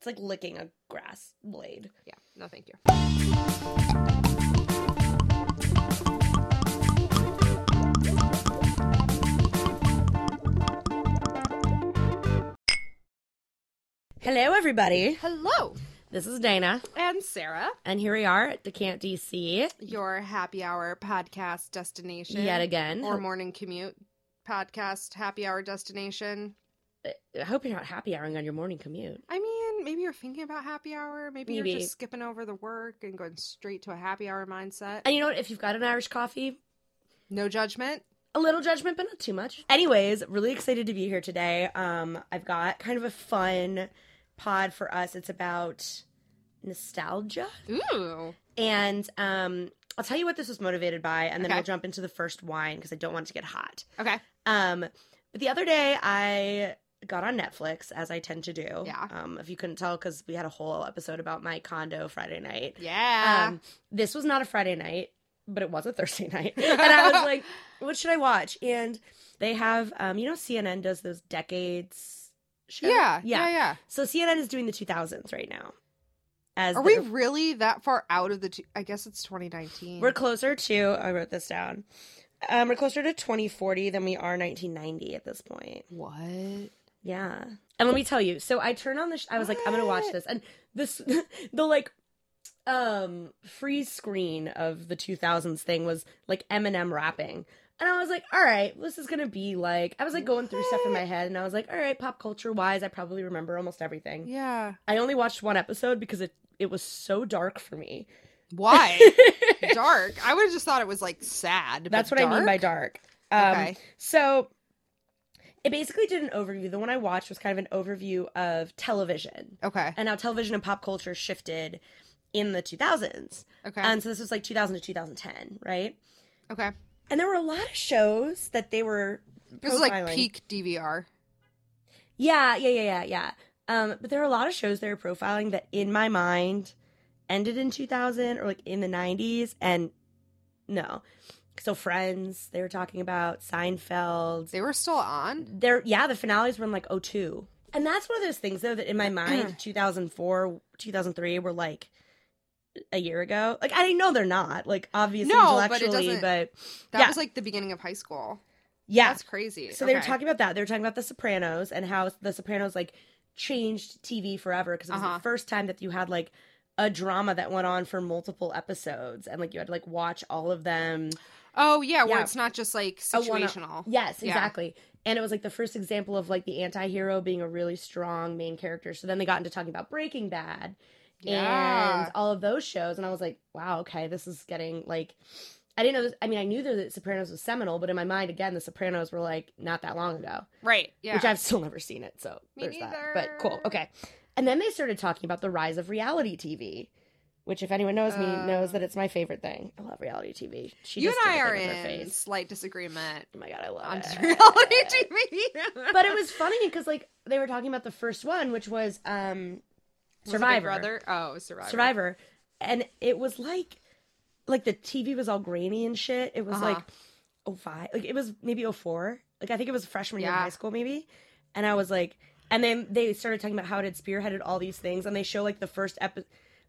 It's like licking a grass blade. Yeah. No, thank you. Hello, everybody. Hello. This is Dana, And Sarah, and here we are at Decant DC your happy hour podcast destination. yet again. Or morning commute podcast happy hour destination. I hope you're not happy houring on your morning commute. I mean, maybe you're thinking about happy hour. Maybe, Maybe. you're just skipping over the work and going straight to a happy hour mindset. And you know what? If you've got an Irish coffee, No judgment. a little judgment, but not too much. Anyways, really excited to be here today. Um, I've got kind of a fun pod for us. It's about nostalgia. Ooh. And um, I'll tell you what this was motivated by, and then Okay. we'll jump into the first wine because I don't want it to get hot. Okay. Um, but the other day I got on Netflix, as I tend to do. Yeah. Um, if you couldn't tell, because we had a whole episode about my condo Friday night. Yeah. Um, this was not a Friday night, but it was a Thursday night, and I was like, "What should I watch?" And they have, um, you know, CNN does those decades. Show? yeah. Yeah. Yeah. So CNN is doing the 2000s right now. As Are the- we really that far out of the? Two- I guess it's 2019. We're closer to. I wrote this down. Um, we're closer to 2040 than we are 1990 at this point. what? Yeah. And let me tell you. So I turned on the. Sh- I was like, I'm gonna watch this, and this the like um freeze screen of the 2000s thing was like Eminem rapping. And I was like, all right, this is gonna be like. I was like going through stuff in my head, and I was like, all right, pop culture wise, I probably remember almost everything. Yeah. I only watched one episode because it it was so dark for me. Why? dark. I would have just thought it was like sad. That's what I mean by dark? dark. Um, Okay. So it basically did an overview. The one I watched was kind of an overview of television Okay. and how television and pop culture shifted in the 2000s. Okay. And so this was like 2000 to 2010, right? okay. And there were a lot of shows that they were. This is like peak DVR. Yeah, yeah, yeah, yeah, yeah. Um, but there were a lot of shows they were profiling that, in my mind, ended in 2000 or like in the 90s, and no. So Friends, they were talking about Seinfeld. They were still on. They're yeah, the finales were in like 02. And that's one of those things though that in my mind, 2004, 2003 were like a year ago. Like I know they're not. Like obviously No, but it intellectually, doesn't- but, That Yeah. was like the beginning of high school. yeah. That's crazy. So they were talking about that. They were talking about The Sopranos and how The Sopranos like changed TV forever because it was Uh-huh. the first time that you had like a drama that went on for multiple episodes and like you had to like watch all of them. Oh yeah, where it's not just like situational. Yes, Yeah. exactly. And it was like the first example of like the anti-hero being a really strong main character. So then they got into talking about Breaking Bad Yeah. and all of those shows and I was like, wow, okay, this is getting like I didn't know this I mean, I knew that The Sopranos was seminal, but in my mind again, The Sopranos were like not that long ago. Right. Yeah. which I've still never seen it. So Me there's that. neither. But cool. Okay. And then they started talking about the rise of reality TV, which, if anyone knows me, Uh. knows that it's my favorite thing. I love reality TV. She you and I are thing with her in face. slight disagreement Oh my god, I love on it. reality TV. but it was funny because like they were talking about the first one, which was um Was Survivor. Brother. Oh, Survivor. Survivor, and it was like like the TV was all grainy and shit. It was Uh-huh. like oh five, like it was maybe oh four. Like I think it was freshman year of high school maybe, and I was like, and then they started talking about how it had spearheaded all these things, and they show like the first epi-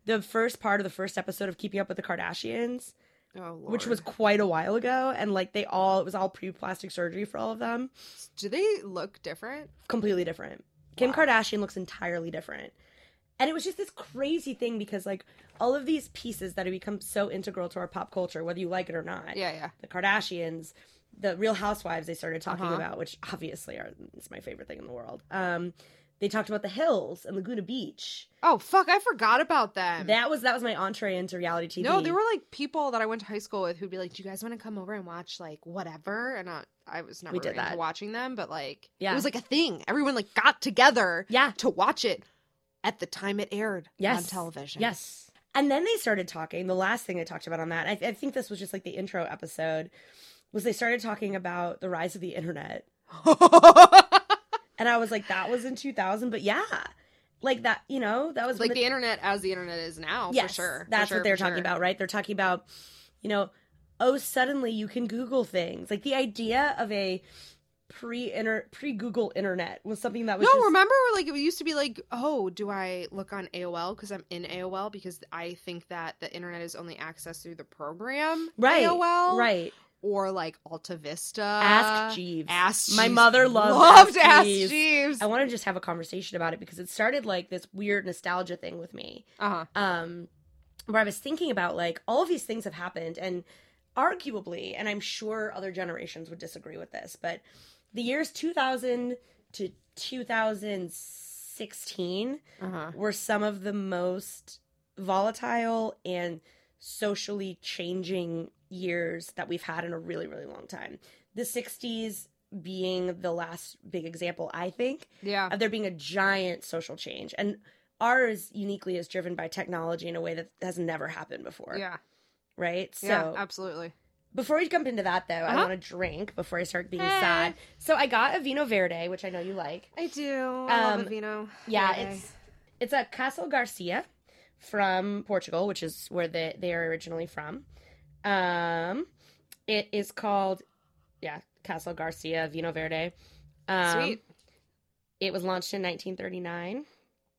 the first part of the first episode of Keeping Up with the Kardashians, Oh, Lord. which was quite a while ago, and like they all it was all pre plastic surgery for all of them, Do they look different? completely different. Kim Wow. Kardashian looks entirely different. And it was just this crazy thing because like all of these pieces that have become so integral to our pop culture, whether you like it or not. Yeah, yeah. The Kardashians, the Real Housewives they started talking Uh-huh. about, which obviously are it's my favorite thing in the world. Um they talked about the hills and Laguna Beach. Oh fuck, I forgot about them. That was that was my entree into reality TV. No, there were like people that I went to high school with who'd be like, "Do you guys want to come over and watch like whatever?" And I, I was never We did that. watching them, but like, Yeah. it was like a thing. Everyone like got together Yeah. to watch it at the time it aired Yes. on television. Yes. And then they started talking. The last thing they talked about on that, I, I think this was just like the intro episode, was they started talking about the rise of the internet. And I was like, that was in 2000, but yeah, like that, you know, that was like when the internet as the internet is now, yes, for sure. For That's sure, what they're talking sure. about, right? They're talking about, you know, oh, suddenly you can Google things. Like the idea of a pre inter pre Google internet was something that was No, just, remember like it used to be like, oh, do I look on AOL because I'm in AOL because I think that the internet is only accessed through the program right AOL, right or like Alta Vista. ask Jeeves Ask my mother loved, loved ask Ask Jeeves. Jeeves. I want to just have a conversation about it because it started like this weird nostalgia thing with me Uh huh. um where I was thinking about like all of these things have happened and arguably and I'm sure other generations would disagree with this but the years 2000 to 2016 Uh huh. were some of the most volatile and socially changing years that we've had in a really really long time the 60s being the last big example i think Yeah. of there being a giant social change and ours uniquely is driven by technology in a way that has never happened before Yeah. right so yeah. Absolutely. before we jump into that though i Uh-huh. want to drink before i start being Hey. sad so i got a vinho verde which i know you like I do. I love Um, a vino. yeah Verde. it's it's a Casal Garcia from portugal which is where they, they are originally from um it is called yeah Casal Garcia vinho verde um, sweet. it was launched in 1939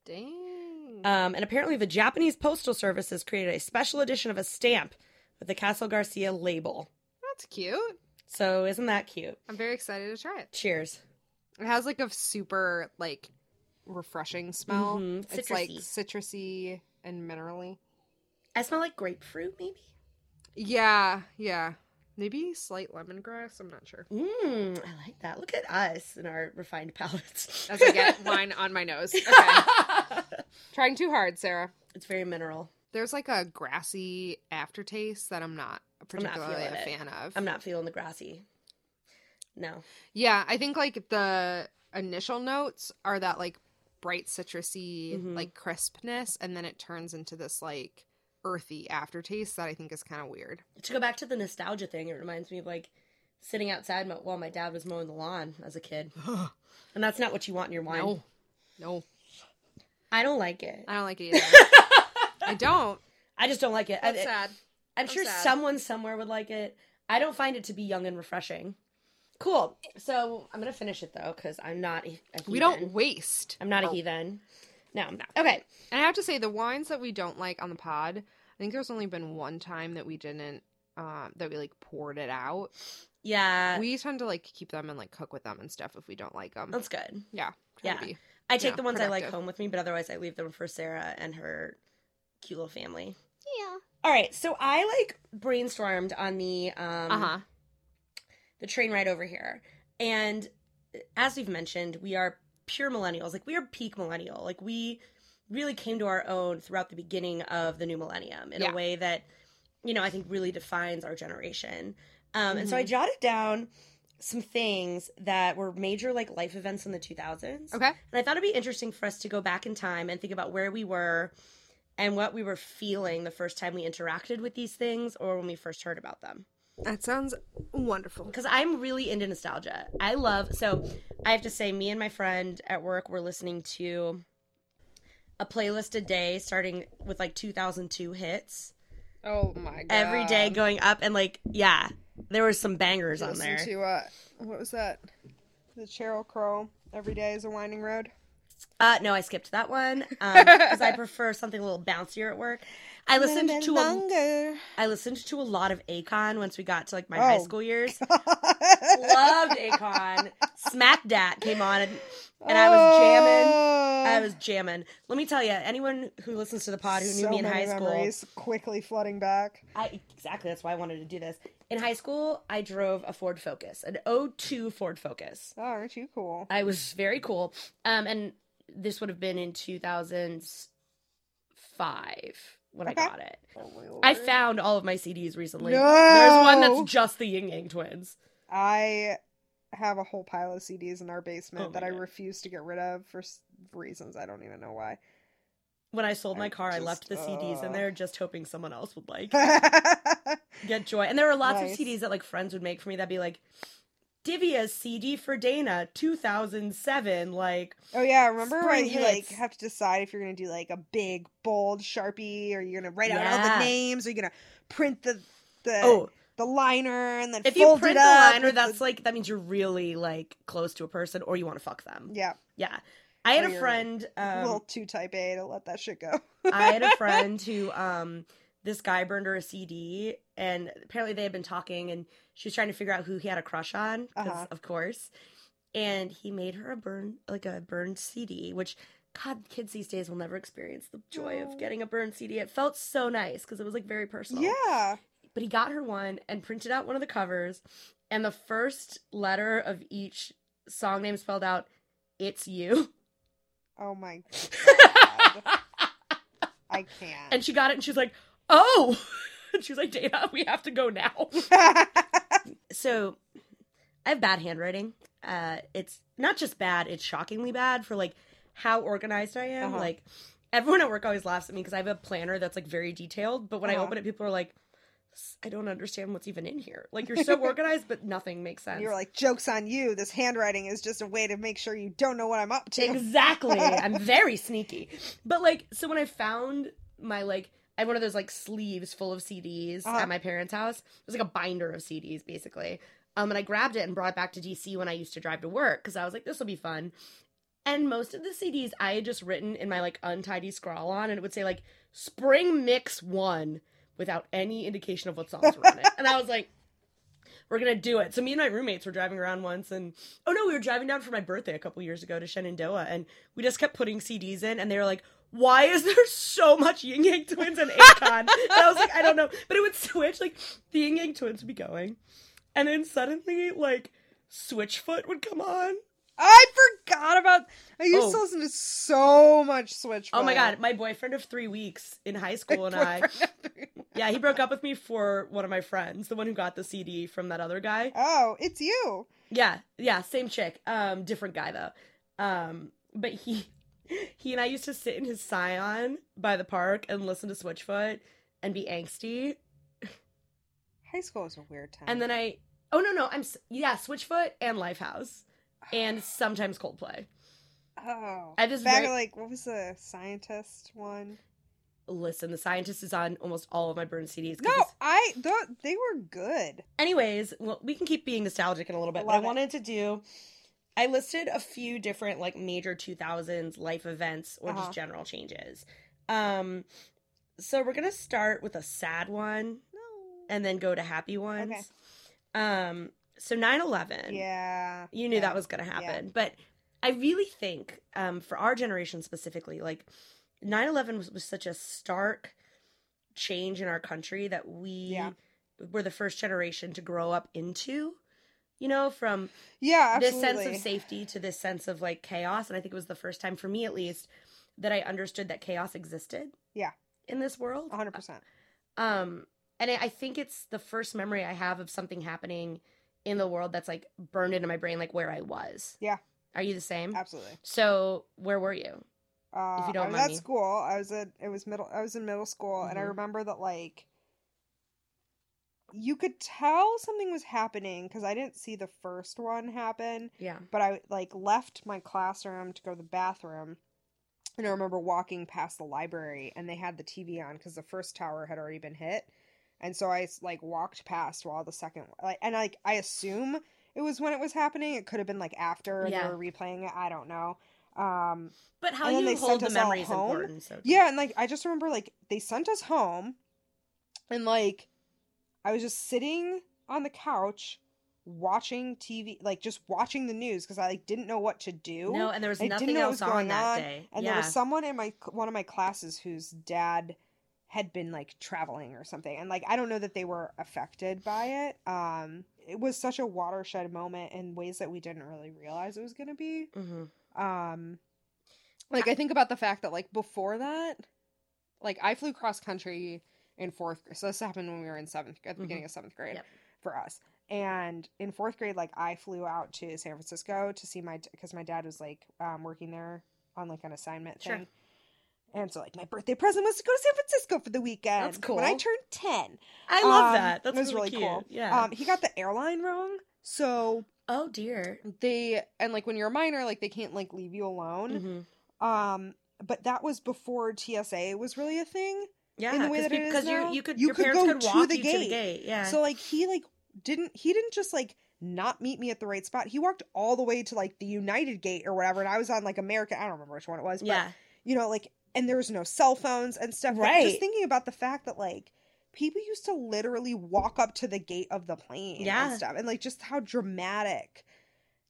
Dang. Um, and apparently, the Japanese Postal Service has created a special edition of a stamp with the Casal Garcia label. That's cute. So, isn't that cute? I'm very excited to try it. Cheers. It has like a super like refreshing smell. Mhm, It's like citrusy. citrusy and minerally. I smell like grapefruit, maybe? Yeah, yeah. Maybe slight lemongrass. I'm not sure. Mmm, I like that. Look at us and our refined palates. As I get wine on my nose. Okay. Trying too hard, Sarah. it's very mineral. There's like a grassy aftertaste that I'm not particularly feeling a it. fan of. I'm not feeling the grassy. No. Yeah, I think like the initial notes are that like bright citrusy Mhm. like crispness and then it turns into this like earthy aftertaste that I think is kind of weird. To go back to the nostalgia thing, it reminds me of like sitting outside mo- while my dad was mowing the lawn as a kid. And that's not what you want in your wine. no. No. I don't like it. I don't like it either. I don't. I just don't like it. I, sad. I'm, I'm sure sad. someone somewhere would like it. I don't find it to be young and refreshing. Cool. So I'm gonna finish it though, because I'm not a heathen. We don't waste. I'm not a Oh. heathen. No. I'm not. Okay. And I have to say, the wines that we don't like on the pod, I think there's only been one time that we didn't, um, that we like poured it out. Yeah. we tend to like keep them and like cook with them and stuff if we don't like them. that's good. yeah. Yeah. be- I take Yeah, the ones I like home with me, but otherwise I leave them for Sarah and her cute little family. Yeah. All right. So I like brainstormed on the um Uh huh. the train ride over here. And as we've mentioned, we are pure millennials. Like we are peak millennial. Like we really came to our own throughout the beginning of the new millennium in Yeah. a way that, you know, I think really defines our generation. Um, And so. I jotted down some things that were major like life events in the 2000s. Okay. And I thought it'd be interesting for us to go back in time and think about where we were and what we were feeling the first time we interacted with these things or when we first heard about them That sounds wonderful. because I'm really into nostalgia. I love so I have to say, me and my friend at work were listening to a playlist a day, starting with like 2002 hits Oh my god. every day, going up and like yeah, there were some bangers on Listen there. to uh, what was that? The Sheryl Crow. Every day is a winding road. Uh, no, I skipped that one because I prefer something a little bouncier at work. I listened to a. I listened to a lot of Akon once we got to like my Oh. high school years. Loved Akon. Smack Dat came on and, and I was jamming. I was jamming. Let me tell you, anyone who listens to the pod who knew me in high school, memories quickly flooding back. I exactly that's why I wanted to do this. In high school, I drove a Ford Focus, an 02 Ford Focus. Oh, aren't you cool? I was very cool. Um, and this would have been in 2005 when Okay. I got it. Oh, I found all of my CDs recently. No! There's one that's just the Ying Yang Twins. I have a whole pile of CDs in our basement Oh that I refuse to get rid of for reasons I don't even know why. When I sold my car, I just, left the CDs in there just hoping someone else would like get joy. And there were lots Nice. of CDs that like friends would make for me that'd be like Divia's CD for Dana 2007 like Oh, yeah, remember when you like have to decide if you're gonna do like a big bold sharpie or you're gonna write out all the names or you're gonna print the the oh the liner and then If you print the liner, that's the- like that means you're really like close to a person or you want to fuck them. yeah, Yeah. I had Or a friend. a Um, little too type A to let that shit go. I had a friend who um this guy burned her a CD and apparently they had been talking and she was trying to figure out who he had a crush on Uh-huh. of course and he made her a burn like a burned CD which god kids these days will never experience the joy of getting a burned CD it felt so nice because it was like very personal yeah. but he got her one and printed out one of the covers and the first letter of each song name spelled out it's you Oh my god. I can't. and she got it and she's like oh and she was like dana we have to go now so I have bad handwriting. Uh, it's not just bad; it's shockingly bad for like how organized I am. Uh-huh. Like everyone at work always laughs at me because I have a planner that's like very detailed, but when I Uh-huh. open it, people are like, "I don't understand what's even in here." Like you're so organized, but nothing makes sense. You're like, joke's on you. This handwriting is just a way to make sure you don't know what I'm up to. Exactly. I'm very sneaky. But like, so when I found my like, I had one of those like sleeves full of CDs Uh-huh. at my parents' house. It was like a binder of CDs, basically. Um, and I grabbed it and brought it back to DC when I used to drive to work because I was like, this will be fun. And most of the CDs I had just written in my like untidy scrawl on, and it would say like Spring Mix One without any indication of what songs were on it. And I was like, we're gonna do it. So me and my roommates were driving around once, and oh no, we were driving down for my birthday a couple years ago to Shenandoah, and we just kept putting CDs in, and they were like, "Why is there so much Ying Yang Twins and Akon?" and I was like, "I don't know," but it would switch. Like the Ying Yang Twins would be going, and then suddenly like Switchfoot would come on. I forgot about. I used Oh. to listen to so much Switch. Oh my god, my boyfriend of three weeks in high school and I. Yeah, he broke up with me for one of my friends, the one who got the CD from that other guy. Oh, it's you. Yeah, yeah, same chick. Um, different guy though. Um, but he he and I used to sit in his scion by the park and listen to Switchfoot and be angsty. High school was a weird time. And then I oh no no I'm s- yeah Switchfoot and Lifehouse and sometimes Coldplay. oh, I just back very- like what was the scientist one? Listen, the scientist is on almost all of my burned CDs. No, it's- I th- they were good. anyways well, we can keep being nostalgic in a little bit but i it. wanted to do i listed a few different like major 2000s life events or Uh-huh. just general changes um so we're gonna start with a sad one No. and then go to happy ones Okay. um so 9-11 Yeah. you knew yeah. that was gonna happen but i really think um for our generation specifically like 9-11 was, was such a stark change in our country that we Yeah. were the first generation to grow up into you know from Yeah, this sense of safety to this sense of like chaos and i think it was the first time for me at least that i understood that chaos existed Yeah. in this world 100%. um and I I think it's the first memory I have of something happening in the world that's like burned into my brain, like where I was. Yeah. Are you the same? Absolutely. So where were you? Uh, you don't I was mind at me. school. I was at it was middle. I was in middle school, and I Mhm. remember that like you could tell something was happening because I didn't see the first one happen, Yeah. but I like left my classroom to go to the bathroom, and I remember walking past the library, and they had the TV on because the first tower had already been hit, and so I like walked past while the second like and like I assume it was when it was happening. It could have been like after Yeah. they were replaying it. I don't know. Um, But how you they hold the us all memory is home? important. So Yeah, and like I just remember like they sent us home and like I was just sitting on the couch watching TV, like just watching the news because I like didn't know what to do. No, and there was I nothing else was on that on, day. And yeah. there was someone in my one of my classes whose dad had been like traveling or something and like I don't know that they were affected by it. Um it was such a watershed moment in ways that we didn't really realize it was going to be. Mhm. Um like I think about the fact that like before that like I flew cross country in fourth grade. So this happened when we were in seventh at the Mhm. beginning of seventh grade Yep. for us. And in fourth grade, like I flew out to San Francisco to see my because my dad was like um, working there on like an assignment Sure. And so like my birthday present was to go to San Francisco for the weekend. That's cool. When I turned ten. I love Um, that. That's it was really, cute. cool. Yeah. Um, he got the airline wrong. So oh dear. they and like when you're a minor, like they can't like leave you alone. hmm Um, but that was before TSA was really a thing. Yeah, in the way that it peop- now. you, you could You your could parents go could to walk the you to the gate. gate. Yeah. So like he like didn't he didn't just like not meet me at the right spot. He walked all the way to like the United Gate or whatever, and I was on like America. I don't remember which one it was. But, yeah. you know, like, and there was no cell phones and stuff. But Right. Just thinking about the fact that like people used to literally walk up to the gate of the plane Yeah. and stuff, and like just how dramatic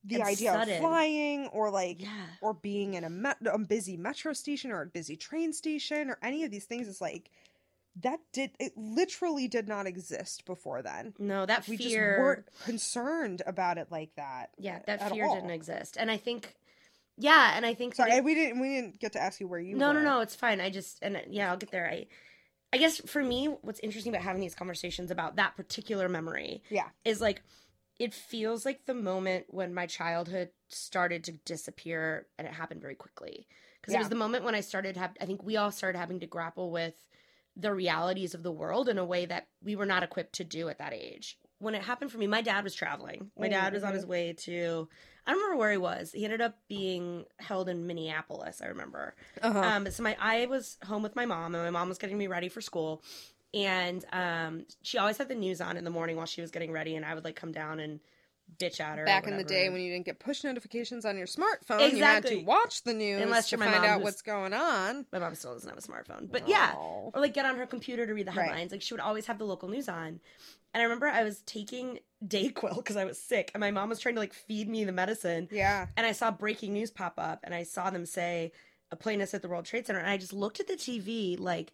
the And idea sudden. of flying or like Yeah. or being in a, met- a busy metro station or a busy train station or any of these things is like that did it literally did not exist before then No, that we fear. just weren't concerned about it like that yeah, that at fear all. didn't exist, and I think. Yeah, and I think. sorry it- we didn't we didn't get to ask you where you no, were. no, no. It's fine. I just and uh, yeah, I'll get there. I, I guess for me, what's interesting about having these conversations about that particular memory yeah is like, it feels like the moment when my childhood started to disappear, and it happened very quickly. Because it was the moment when I started have. I think we all started having to grapple with the realities of the world in a way that we were not equipped to do at that age. When it happened for me, my dad was traveling. My dad was on Mhm. his way to. I don't remember where he was. He ended up being held in Minneapolis. I remember. uh-huh. Um, so my I was home with my mom, and my mom was getting me ready for school, and um, she always had the news on in the morning while she was getting ready, and I would like come down and bitch at her. back in the day when you didn't get push notifications on your smartphone you had to watch the news Unless to find out what's going on my mom still doesn't have a smartphone, but yeah, Oh. or like get on her computer to read the Right. headlines. Like she would always have the local news on. And I remember I was taking Dayquil because I was sick, and my mom was trying to like feed me the medicine. yeah. And I saw breaking news pop up and I saw them say a plane has hit the World Trade Center and I just looked at the TV like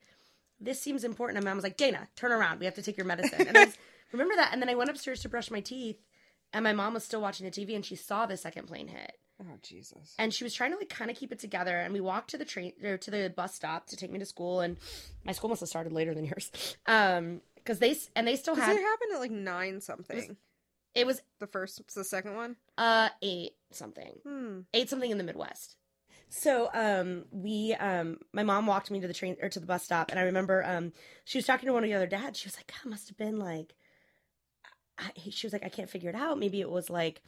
this seems important and my mom was like Dana turn around we have to take your medicine. And I was, remember that? And then I went upstairs to brush my teeth and my mom was still watching the TV and she saw the second plane hit. Oh jesus. And she was trying to like kind of keep it together and we walked to the train or to the bus stop to take me to school and my school must have started later than yours. Um because they and they still had it happened at like nine something it was the first the second one uh eight something hmm ate something in the Midwest. So um we um my mom walked me to the train or to the bus stop and I remember um she was talking to one of the other dads. She was like, God, must have been like I, she was like, I can't figure it out. Maybe it was like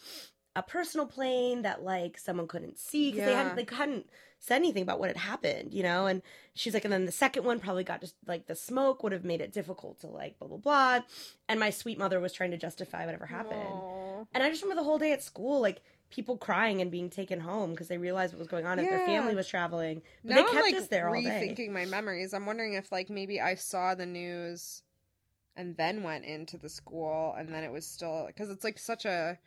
a personal plane that like someone couldn't see because they hadn't they hadn't said anything about what had happened, you know. And she's like, and then the second one probably got just like the smoke would have made it difficult to like blah blah blah. And my sweet mother was trying to justify whatever happened. Aw. And I just remember the whole day at school, like people crying and being taken home because they realized what was going on if their family was traveling. But Now they I'm like us there all day. rethinking my memories. I'm wondering if like maybe I saw the news and then went into the school and then it was still because it's like such a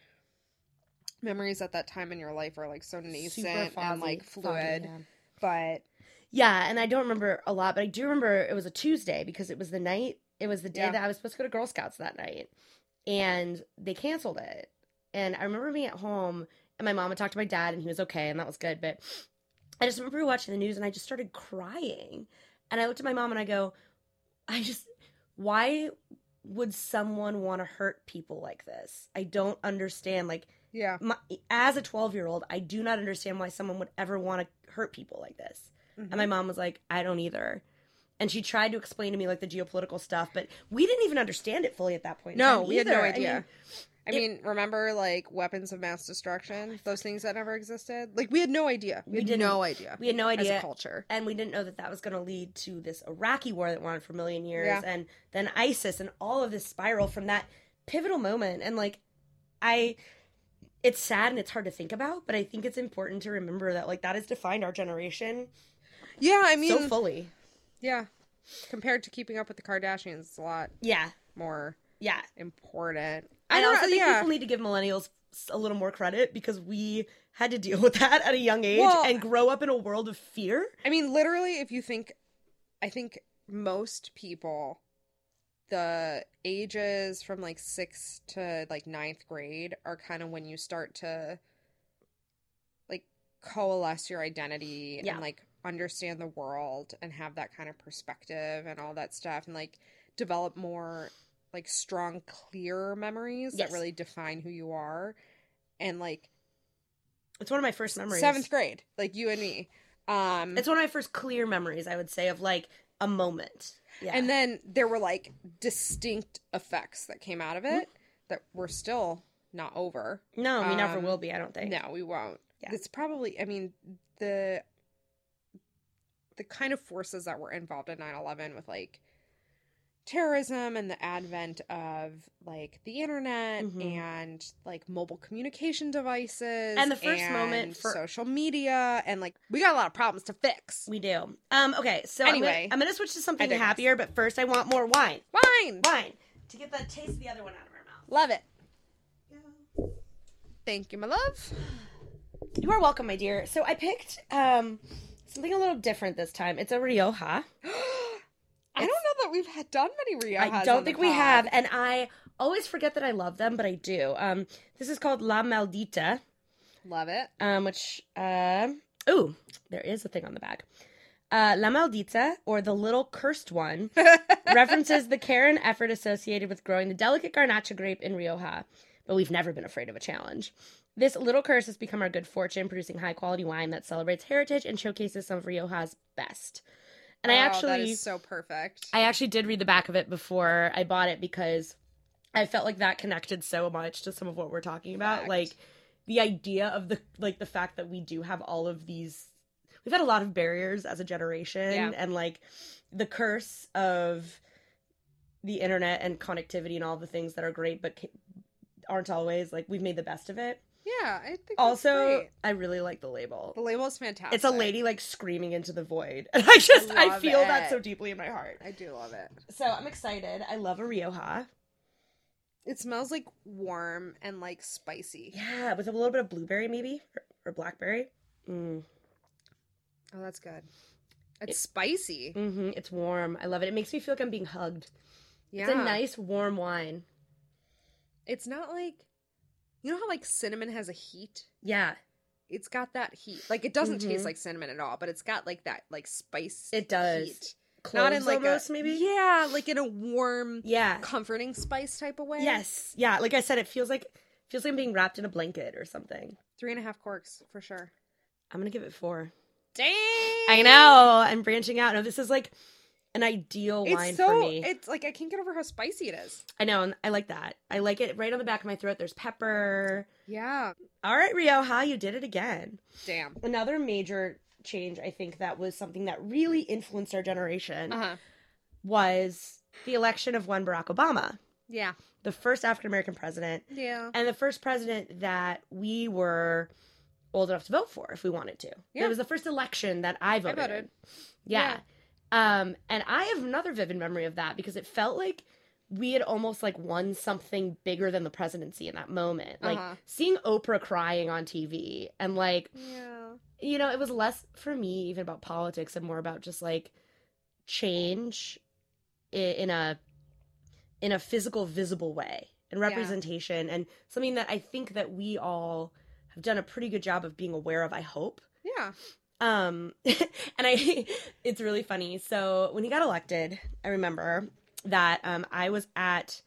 memories at that time in your life are like so nascent and foggy- like foggy, fluid. yeah. But Yeah, and I don't remember a lot, but I do remember it was a Tuesday because it was the night. It was the day Yeah. that I was supposed to go to Girl Scouts that night, and they canceled it. And I remember being at home, and my mom had talked to my dad, and he was okay, and that was good. But I just remember watching the news, and I just started crying. And I looked at my mom, and I go, I just, why would someone want to hurt people like this? I don't understand. Like, yeah, my, as a 12 year old, I do not understand why someone would ever want to hurt people like this. Mhm. And my mom was like, I don't either. And she tried to explain to me like the geopolitical stuff, but we didn't even understand it fully at that point. no, we had no either. I idea. mean, I it- mean, remember like weapons of mass destruction? Those things that never existed. Like we had no idea. We, We had no idea. we had no as idea. a culture. and we didn't know that that was going to lead to this Iraqi war that went on for a million years, Yeah. and then ISIS, and all of this spiral from that pivotal moment. And like, I, it's sad and it's hard to think about, but I think it's important to remember that like that has defined our generation Yeah, I mean, so fully. yeah. Compared to keeping up with the Kardashians, it's a lot Yeah, more yeah. important. I don't also think yeah. people need to give millennials a little more credit because we had to deal with that at a young age Well- and grow up in a world of fear. I mean, literally, if you think, I think most people, the ages from like sixth to like ninth grade are kind of when you start to like coalesce your identity Yeah. and like understand the world and have that kind of perspective and all that stuff and like develop more like strong, clear memories Yes. that really define who you are. And like It's one of my first memories. seventh grade, like you and me. Um, It's one of my first clear memories, I would say, of like a moment. Yeah. And then there were like distinct effects that came out of it that were still not over. no, we never um, will be, I don't think. No, we won't. Yeah. It's probably, I mean, the the kind of forces that were involved in 9-11 with like terrorism and the advent of like the internet Mhm. and like mobile communication devices And the first moment for- social media and like we got a lot of problems to fix We do. Um. Okay. So Anyway. I'm gonna, I'm gonna switch to something happier, but first I want more wine. wine Wine to get the taste of the other one out of our mouth. love it thank you my love You are welcome, my dear. So I picked um something a little different this time. It's a Rioja. I don't know that we've had done many Riojas I on don't think we pod. have, and I always forget that I love them, but I do. Um, this is called La Maldita. love it um, which uh, ooh, there is a thing on the back. Uh, La Maldita, or the Little Cursed One, references the care and effort associated with growing the delicate Garnacha grape in Rioja, but we've never been afraid of a challenge. This little curse has become our good fortune, producing high quality wine that celebrates heritage and showcases some of Rioja's best. And I actually, that is so perfect I actually did read the back of it before I bought it because I felt like that connected so much to some of what we're talking about. Fact. Like the idea of the like the fact that we do have all of these we've had a lot of barriers as a generation Yeah. and like the curse of the internet and connectivity and all the things that are great but ca- aren't always like we've made the best of it. Yeah I think that's Also. I really like the label. the label is fantastic It's a lady like screaming into the void. And I just I, love feel that so deeply in my heart. I do love it So I'm excited. I love a Rioja. It smells like warm and like spicy. Yeah, with a little bit of blueberry maybe or, blackberry. Mm. Oh, that's good. It's spicy. hmm It's warm. I love it. It makes me feel like I'm being hugged. Yeah. It's a nice warm wine. It's not like you know how like cinnamon has a heat? Yeah, It's got that heat. Like it doesn't Mhm. taste like cinnamon at all, but it's got like that like spice. It does. heat. cloves Not in like almost a maybe. Yeah, like in a warm, Yeah. comforting spice type of way. Yes. Yeah. Like I said, it feels like feels like I'm being wrapped in a blanket or something. Three and a half corks for sure. I'm gonna give it four. Dang. I know. I'm branching out. No, this is like an ideal wine It's so. for me. It's like I can't get over how spicy it is. I know, and I like that. I like it right on the back of my throat. There's pepper. Yeah. All right, Rioja, you did it again. Damn. Another major change, I think, that was something that really influenced our generation Uh huh. was the election of one Barack Obama, Yeah. the first African American president, Yeah. and the first president that we were old enough to vote for if we wanted to. Yeah. It was the first election that I voted. in. voted. Yeah. Um, and I have another vivid memory of that because it felt like we had almost like won something bigger than the presidency in that moment. Like Uh-huh. seeing Oprah crying on TV and like Yeah. you know, it was less for me even about politics and more about just like change in a in a physical visible way and Yeah. representation and something that I think that we all have done a pretty good job of being aware of, I hope. Yeah. Um and I it's really funny. So when he got elected, I remember that um I was at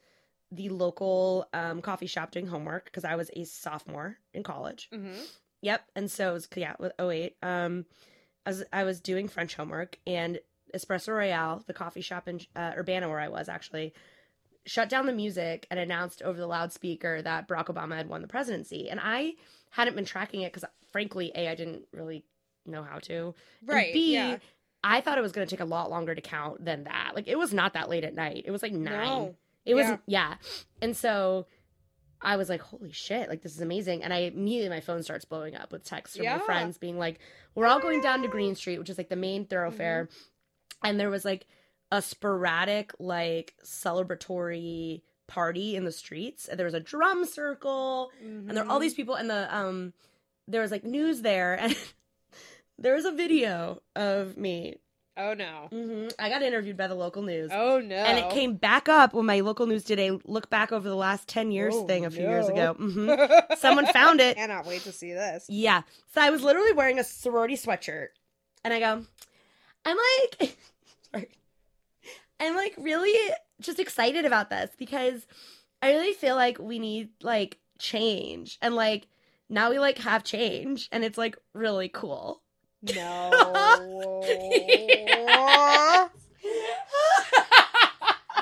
the local um coffee shop doing homework because I was a sophomore in college. Mm-hmm. Yep. And so it was yeah, with 08. Um I was I was doing French homework and Espresso Royale, the coffee shop in uh, Urbana where I was actually, shut down the music and announced over the loudspeaker that Barack Obama had won the presidency. And I hadn't been tracking it because frankly, A, I didn't really know how to. And Right. B, yeah. I thought it was going to take a lot longer to count than that. Like it was not that late at night. It was like nine. No. It was Yeah. yeah. And so I was like, holy shit, like this is amazing. And I immediately my phone starts blowing up with texts from Yeah. my friends being like, We're all going down to Green Street, which is like the main thoroughfare. Mm-hmm. And there was like a sporadic, like celebratory party in the streets. And there was a drum circle and there were Mm-hmm. all these people and the um there was like news there and there was a video of me. Oh no. hmm I got interviewed by the local news. Oh no. And it came back up when my local news did a look back over the last 10 years Oh, thing a few years no. ago. hmm Someone found it. I Cannot wait to see this. Yeah. So I was literally wearing a sorority sweatshirt. And I go, I'm like, sorry. I'm like really just excited about this because I really feel like we need like change. And like now we like have change and it's like really cool. No.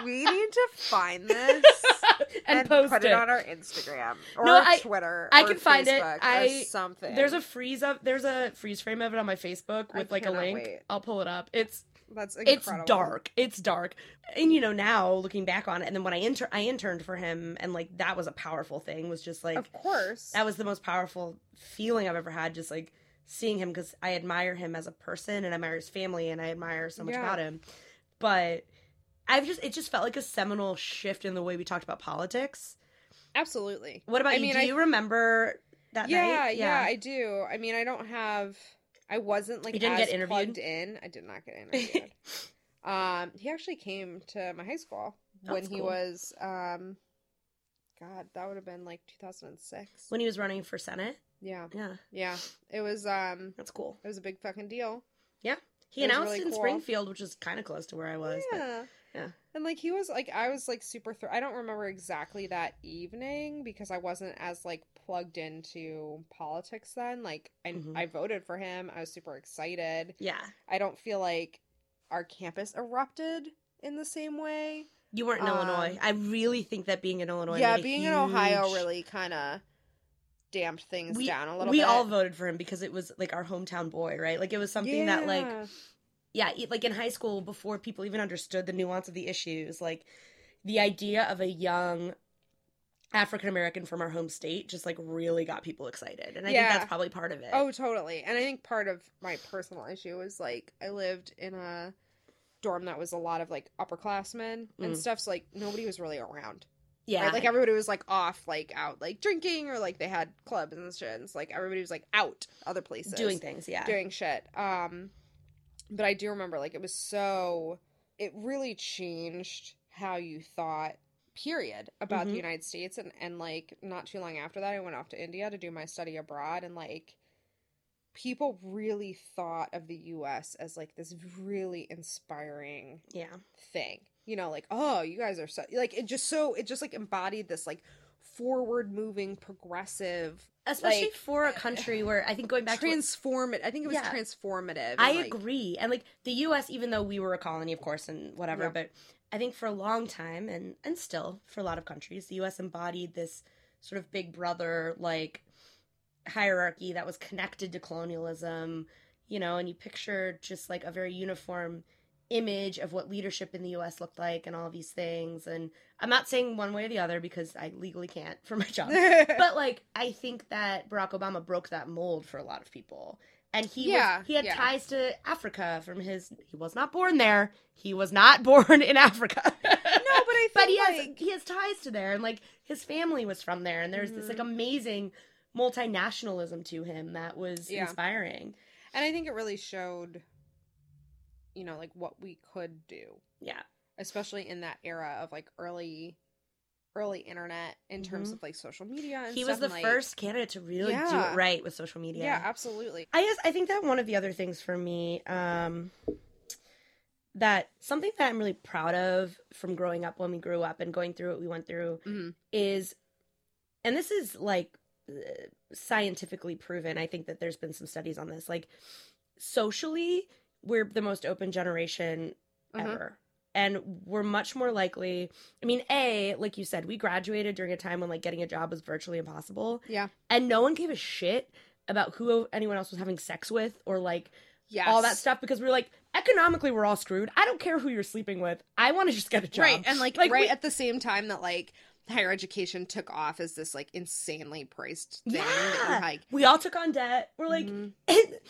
we need to find this and, post put it. it on our Instagram or No, I- Twitter. I can find it. I- something. There's a freeze of there's a freeze frame of it on my Facebook I with like a link. wait. I'll pull it up. It's that's incredible. it's dark. It's dark. And you know, now looking back on it, and then when I inter I interned for him and like that was a powerful thing, was just like Of course. that was the most powerful feeling I've ever had, just like seeing him because I admire him as a person and I admire his family and I admire so much Yeah. about him. But I've just it just felt like a seminal shift in the way we talked about politics. Absolutely. What about I you? mean, Do I- you remember that yeah, night? yeah, I do. I mean, I don't have. I wasn't like You didn't as get interviewed? plugged in. I did not get interviewed. um, he actually came to my high school when That's he cool. was. Um, God, that would have been like 2006. when he was running for senate. yeah, Yeah, yeah. It was. Um, that's cool. it was a big fucking deal. Yeah. He It announced really in cool. Springfield, which is kind of close to where I was. but- yeah. yeah. And like he was like I was like super thr- I don't remember exactly that evening because I wasn't as like plugged into politics then. Like I Mhm. I voted for him. I was super excited. yeah. I don't feel like our campus erupted in the same way. You weren't in Um, Illinois. I really think that being in Illinois. yeah, being in Ohio really kind of damped things we, down a little bit. we bit. all voted for him because it was like our hometown boy, right? Like it was something that like Yeah. yeah, like in high school before people even understood the nuance of the issues, like the idea of a young African American from our home state just like really got people excited. And I Yeah. think that's probably part of it. Oh, totally. And I think part of my personal issue is like I lived in a dorm that was a lot of like upperclassmen and Mm. stuff. So like nobody was really around. yeah. Right? Like everybody was like off, like out, like drinking or like they had clubs and shit. And it's like everybody was like out other places doing things, yeah. doing shit. Um, but I do remember like it was so it really changed how you thought. Period about Mhm. the United States and and like not too long after that I went off to India to do my study abroad and like people really thought of the US as like this really inspiring yeah. thing. You know, like, oh, you guys are so like it just so it just like embodied this like forward moving progressive Especially like, for a country where I think going back transformative I think it was Yeah. transformative. I like, agree. And like the US, even though we were a colony, of course, and whatever, Yeah. but I think for a long time and and still for a lot of countries, the US embodied this sort of big brother like hierarchy that was connected to colonialism, you know, and you picture just like a very uniform image of what leadership in the US looked like and all these things. And I'm not saying one way or the other because I legally can't for my job. but like I think that Barack Obama broke that mold for a lot of people. And he Yeah, was, he had yeah. ties to Africa from his he was not born there. He was not born in Africa. No, but I but he has he has ties to there and like his family was from there and there's this like Mhm. amazing multinationalism to him that was Yeah. inspiring. and I think it really showed you know, like what we could do, Yeah. especially in that era of like early early internet in terms Mhm. of like social media and He was the like- first candidate to really do it right with social media. Yeah, absolutely. I guess I think that one of the other things for me, um, that something that I'm really proud of from growing up when we grew up and going through what we went through Mhm. is, and this is like scientifically proven. I think that there's been some studies on this. Like socially, we're the most open generation Mhm. ever. And we're much more likely. I mean, A, like you said, we graduated during a time when like getting a job was virtually impossible Yeah. and no one gave a shit about who anyone else was having sex with or like Yes. all that stuff because we are like economically we're all screwed. I don't care who you're sleeping with. I want to just get a job. Right. And like, Like, right we- at the same time that like higher education took off as this like insanely priced thing Yeah. like we all took on debt. We're like Mhm.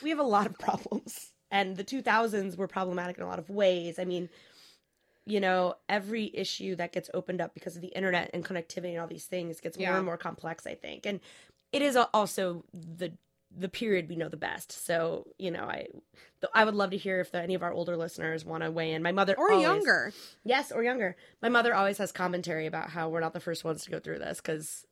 we have a lot of problems. And the 2000s were problematic in a lot of ways. I mean, you know, every issue that gets opened up because of the internet and connectivity and all these things gets more and more complex, I think. And it is also the the period we know the best. So, you know, I th- I would love to hear if the, any of our older listeners want to weigh in. My mother or always- younger. Yes, or younger. My mother always has commentary about how we're not the first ones to go through this cuz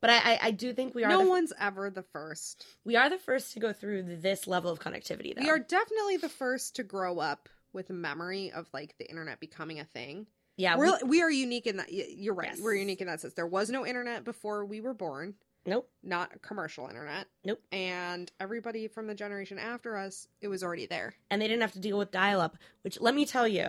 but I, I, I do think we are No the, one's ever the first. we are the first to go through this level of connectivity though. We are definitely the first to grow up with a memory of like the internet becoming a thing. yeah, we- We're we are unique in that. You're right. Yes. We're unique in that sense. There was no internet before we were born. Nope. Not commercial internet. Nope. And everybody from the generation after us, it was already there. and they didn't have to deal with dial up, which let me tell you,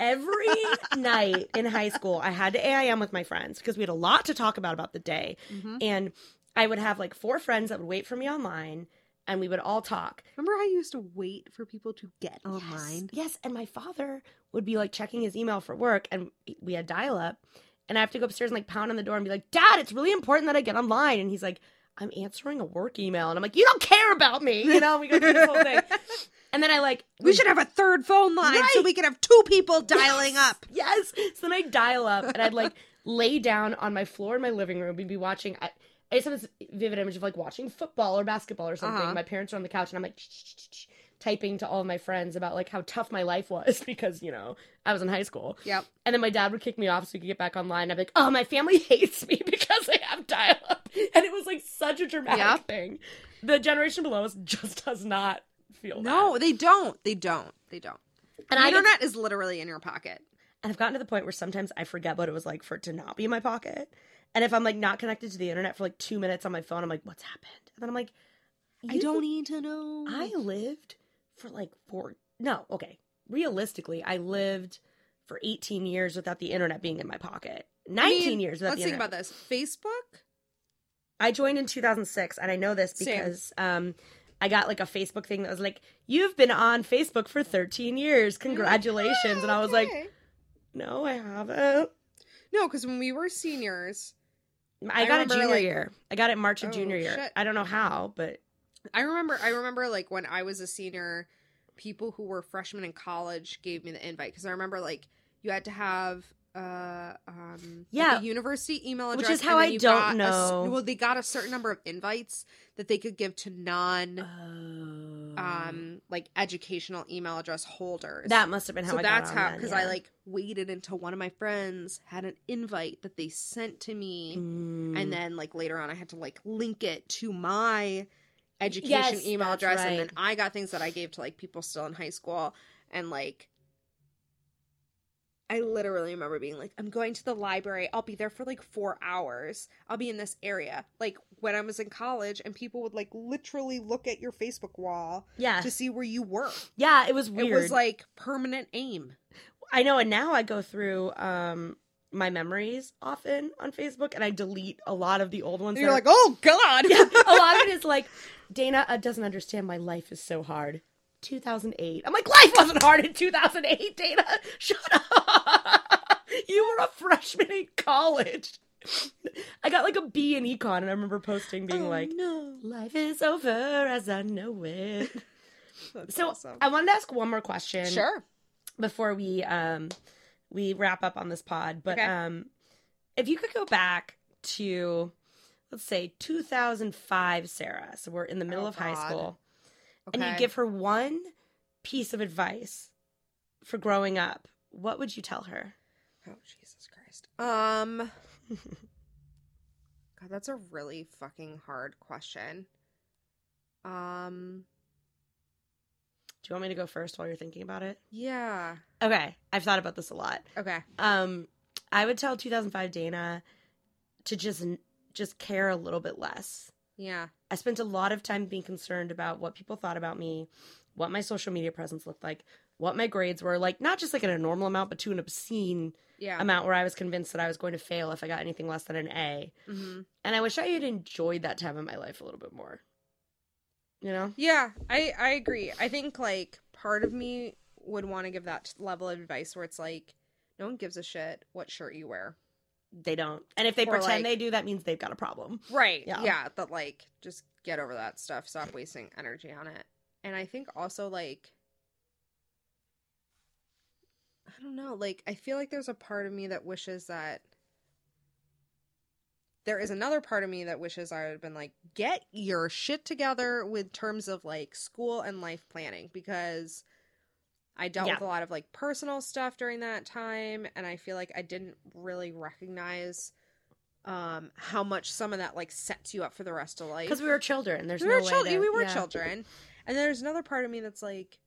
Every night in high school, I had to AIM with my friends because we had a lot to talk about about the day. Mhm. And I would have like four friends that would wait for me online and we would all talk. Remember how you used to wait for people to get Yes. online? Yes. And my father would be like checking his email for work and we had dial up. And I have to go upstairs and like pound on the door and be like, Dad, it's really important that I get online. And he's like, I'm answering a work email. And I'm like, You don't care about me. You know, we go through this whole thing. And then I like, We should have a third phone line so we could have two people dialing Yes, up. Yes. So then I'd dial up and I'd like lay down on my floor in my living room. We'd be watching. I, I just have this vivid image of like watching football or basketball or something. Uh-huh. My parents are on the couch and I'm like typing to all of my friends about like how tough my life was because, you know, I was in high school. Yep. And then my dad would kick me off so we could get back online. I'd be like, oh, my family hates me because I have dial up. And it was like such a dramatic Yep. thing. The generation below us just does not feel No, that. they don't. They don't. They don't. And the I internet is literally in your pocket. And I've gotten to the point where sometimes I forget what it was like for it to not be in my pocket. And if I'm like not connected to the internet for like two minutes on my phone, I'm like, what's happened? And then I'm like, I don't need to know. I lived for like four. No, okay. Realistically, I lived for 18 years without the internet being in my pocket. 19 mean, years without Let's think about this. Facebook. I joined in 2006, and I know this because um, I got like a Facebook thing that was like, "You've been on Facebook for 13 years. Congratulations!" And I was like, "No, I haven't." no, because when we were seniors, I, I got it remember, junior like- year. I got it March of Oh, junior year. shit. I don't know how, but I remember. I remember like when I was a senior, people who were freshmen in college gave me the invite because I remember like you had to have uh um like, Yeah. a university email address Which is how I don't got a know. well they got a certain number of invites that they could give to non oh, um like educational email address holders that must have been how so I that's how because yeah. I like waited until one of my friends had an invite that they sent to me Mm. and then like later on I had to like link it to my education Yes, email address and then. I got things that I gave to like people still in high school and like I literally remember being like I'm going to the library I'll be there for like 4 hours I'll be in this area like when I was in college and people would like literally look at your Facebook wall yeah, to see where you were yeah, it was weird. it was like permanent AIM I know, and now I go through um my memories often on Facebook, and I delete a lot of the old ones. and you're like oh god yeah, a lot of it is like Dana uh, doesn't understand my life is so hard. 2008. I'm like, life wasn't hard in 2008, Dana. Shut up. You were a freshman in college. I got like a B in econ, and I remember posting being Oh, like, no "Life is over as I know it." That's So awesome. I wanted to ask one more question sure before we um we wrap up on this pod but Okay. um if you could go back to let's say 2005 sarah so we're in the middle Oh, of high God. school and you give her one piece of advice for growing up what would you tell her Oh Jesus Christ. Um God, that's a really fucking hard question. Um do you want me to go first while you're thinking about it yeah. okay i've thought about this a lot Okay. um i would tell 2005 dana to just just care a little bit less Yeah. I spent a lot of time being concerned about what people thought about me, what my social media presence looked like, what my grades were like, not just like in a normal amount, but to an obscene Yeah. amount where I was convinced that I was going to fail if I got anything less than an A. hmm And I wish I had enjoyed that time in my life a little bit more. You know? Yeah, I I agree. I think like part of me would want to give that level of advice where it's like no one gives a shit what shirt you wear. They don't. And if they Or, pretend like- they do, that means they've got a problem. Right. Yeah. Yeah. But like, just get over that stuff. Stop wasting energy on it. And I think also like, I don't know. Like, I feel like there's a part of me that wishes that there is another part of me that wishes I would have been like, get your shit together with terms of like school and life planning because I dealt Yeah. with a lot of like personal stuff during that time and I feel like I didn't really recognize um how much some of that like sets you up for the rest of life. Because we were children. There's we no were way children. to- we were yeah. children. And there's another part of me that's like,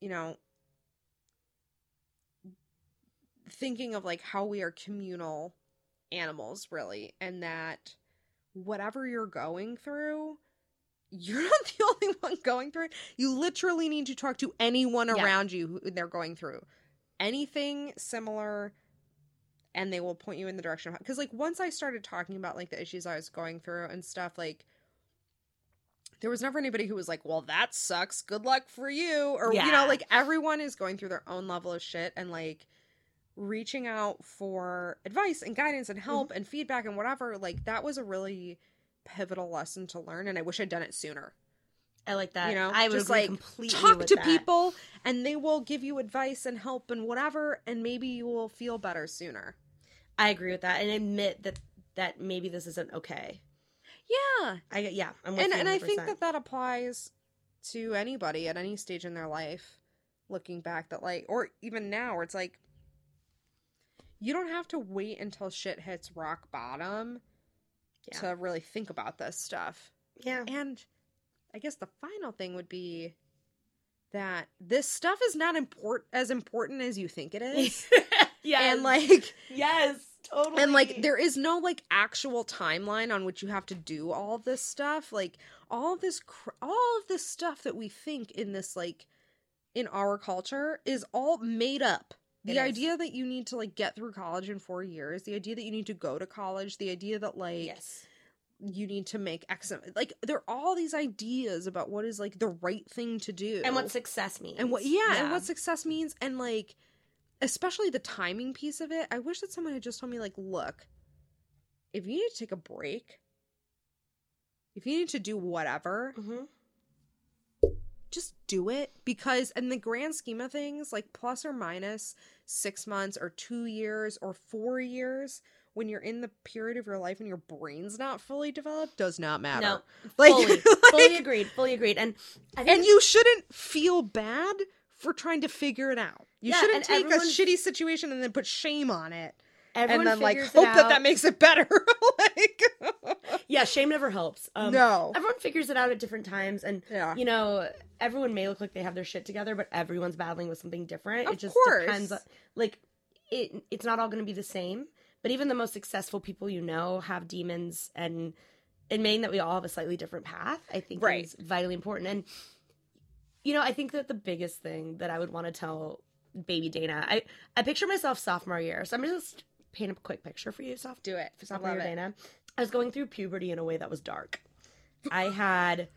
you know, thinking of like how we are communal animals, really, and that whatever you're going through, you're not the only one going through it. You literally need to talk to anyone Yeah. around you who they're going through. anything similar and they will point you in the direction of because like once i started talking about like the issues i was going through and stuff like there was never anybody who was like well that sucks good luck for you or you know like everyone is going through their own level of shit and like reaching out for advice and guidance and mm-hmm. help and feedback and whatever like that was a really pivotal lesson to learn and i wish i'd done it sooner I like that. you know I was like completely talk to that. people and they will give you advice and help and whatever and maybe you will feel better sooner I agree with that, and admit that that maybe this isn't okay. yeah I yeah, I'm with and and i think that that applies to anybody at any stage in their life looking back that like or even now where it's like you don't have to wait until shit hits rock bottom Yeah. to really think about this stuff yeah, And I guess the final thing would be that this stuff is not import as important as you think it is. yeah, And like yes, totally, and like there is no like actual timeline on which you have to do all this stuff. Like all of this cr- all of this stuff that we think in this like in our culture is all made up. It The is. idea that you need to like get through college in 4 years, the idea that you need to go to college, the idea that like yes, you need to make X like there are all these ideas about what is like the right thing to do. And what success means, and what yeah, and what success means and like especially the timing piece of it. I wish that someone had just told me like look if you need to take a break if you need to do whatever Mhm. Just do it because in the grand scheme of things like plus or minus six months or two years or four years when you're in the period of your life and your brain's not fully developed does not matter. No, like, fully, like- fully agreed, fully agreed, and I think and you shouldn't feel bad for trying to figure it out. You Yeah, shouldn't take everyone- a shitty situation and then put shame on it, everyone and then like hope that that makes it better. like, yeah, shame never helps. Um, no, everyone figures it out at different times, and yeah, you know, everyone may look like they have their shit together, but everyone's battling with something different. Of it just course. depends. On, like, it it's not all going to be the same. But even the most successful people you know have demons, and admitting that we all have a slightly different path, I think, Right. is vitally important. And you know, I think that the biggest thing that I would want to tell baby Dana, I I picture myself sophomore year, so I'm just paint a quick picture for yourself. do it. I love year it. Dana. I was going through puberty in a way that was dark. I had,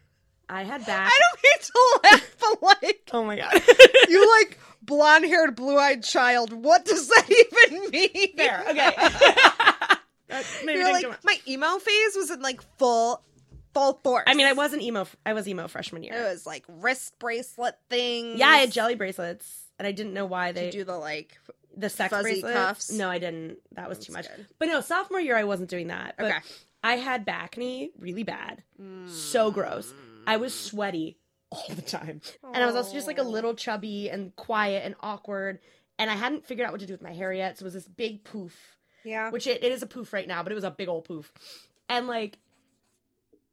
I had back. I don't mean to laugh, but like Oh my god. you like blonde haired, blue eyed child. What does that even mean? There. Okay. Uh, maybe You're like my emo phase was in like full, full force. I mean, I wasn't emo. I was emo freshman year. It was like wrist bracelet thing. Yeah, I had jelly bracelets, and I didn't know why they do the like? The sex fuzzy cuffs? No, I didn't. That was That's too much. good. But no, sophomore year I wasn't doing that. But Okay. I had bacne really bad, so gross. I was sweaty all the time, and I was also just like a little chubby and quiet and awkward. And I hadn't figured out what to do with my hair yet, so it was this big poof Yeah. which it, it is a poof right now, but it was a big old poof. And like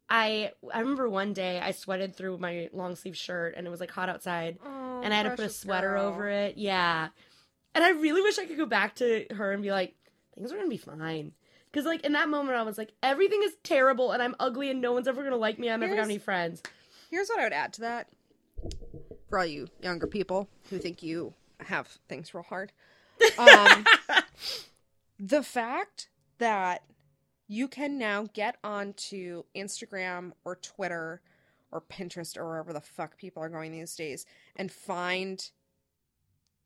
I I remember one day I sweated through my long sleeve shirt and it was like hot outside and I had to put a sweater over it. Yeah. And I really wish I could go back to her and be like, things are gonna be fine. Cause like in that moment I was like, everything is terrible and I'm ugly and no one's ever gonna like me. I'm never gonna have any friends. Here's what I would add to that. For all you younger people who think you have things real hard. Um, the fact that you can now get onto Instagram or Twitter or Pinterest or wherever the fuck people are going these days and find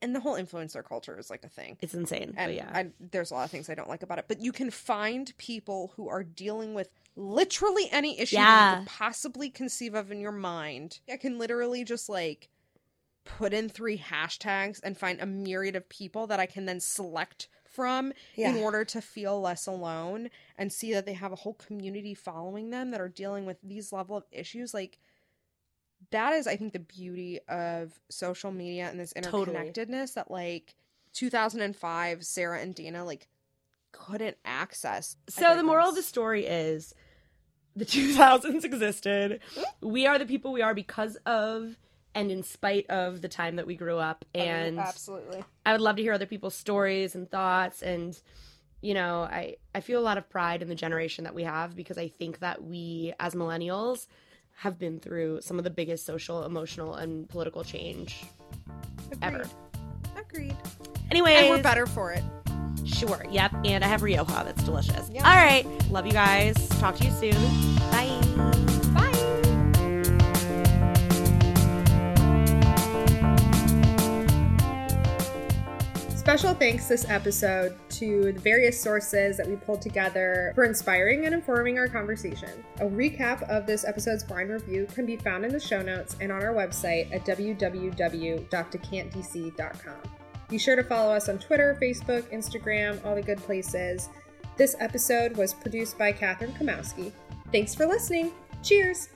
and the whole influencer culture is like a thing. It's insane. And but yeah. I, there's a lot of things I don't like about it, but you can find people who are dealing with literally any issue that Yeah. you could possibly conceive of in your mind. I can literally just like put in three hashtags and find a myriad of people that I can then select from in order to feel less alone and see that they have a whole community following them that are dealing with these level of issues like that is i think the beauty of social media and this Totally. interconnectedness that like 2005 sarah and dana like couldn't access So the moral of the story is the 2000s existed. Mm-hmm. We are the people we are because of and in spite of the time that we grew up. Oh, and absolutely I would love to hear other people's stories and thoughts. And, you know, I, I feel a lot of pride in the generation that we have because I think that we, as millennials, have been through some of the biggest social, emotional, and political change ever. Agreed. Anyway, And we're better for it. Sure. Yep. And I have Rioja. That's delicious. Yep. All right. Love you guys. Talk to you soon. Bye. Special thanks this episode to the various sources that we pulled together for inspiring and informing our conversation. A recap of this episode's blind review can be found in the show notes and on our website at www.decantdc.com. Be sure to follow us on Twitter, Facebook, Instagram, all the good places. This episode was produced by Katherine Kamowski. Thanks for listening. Cheers!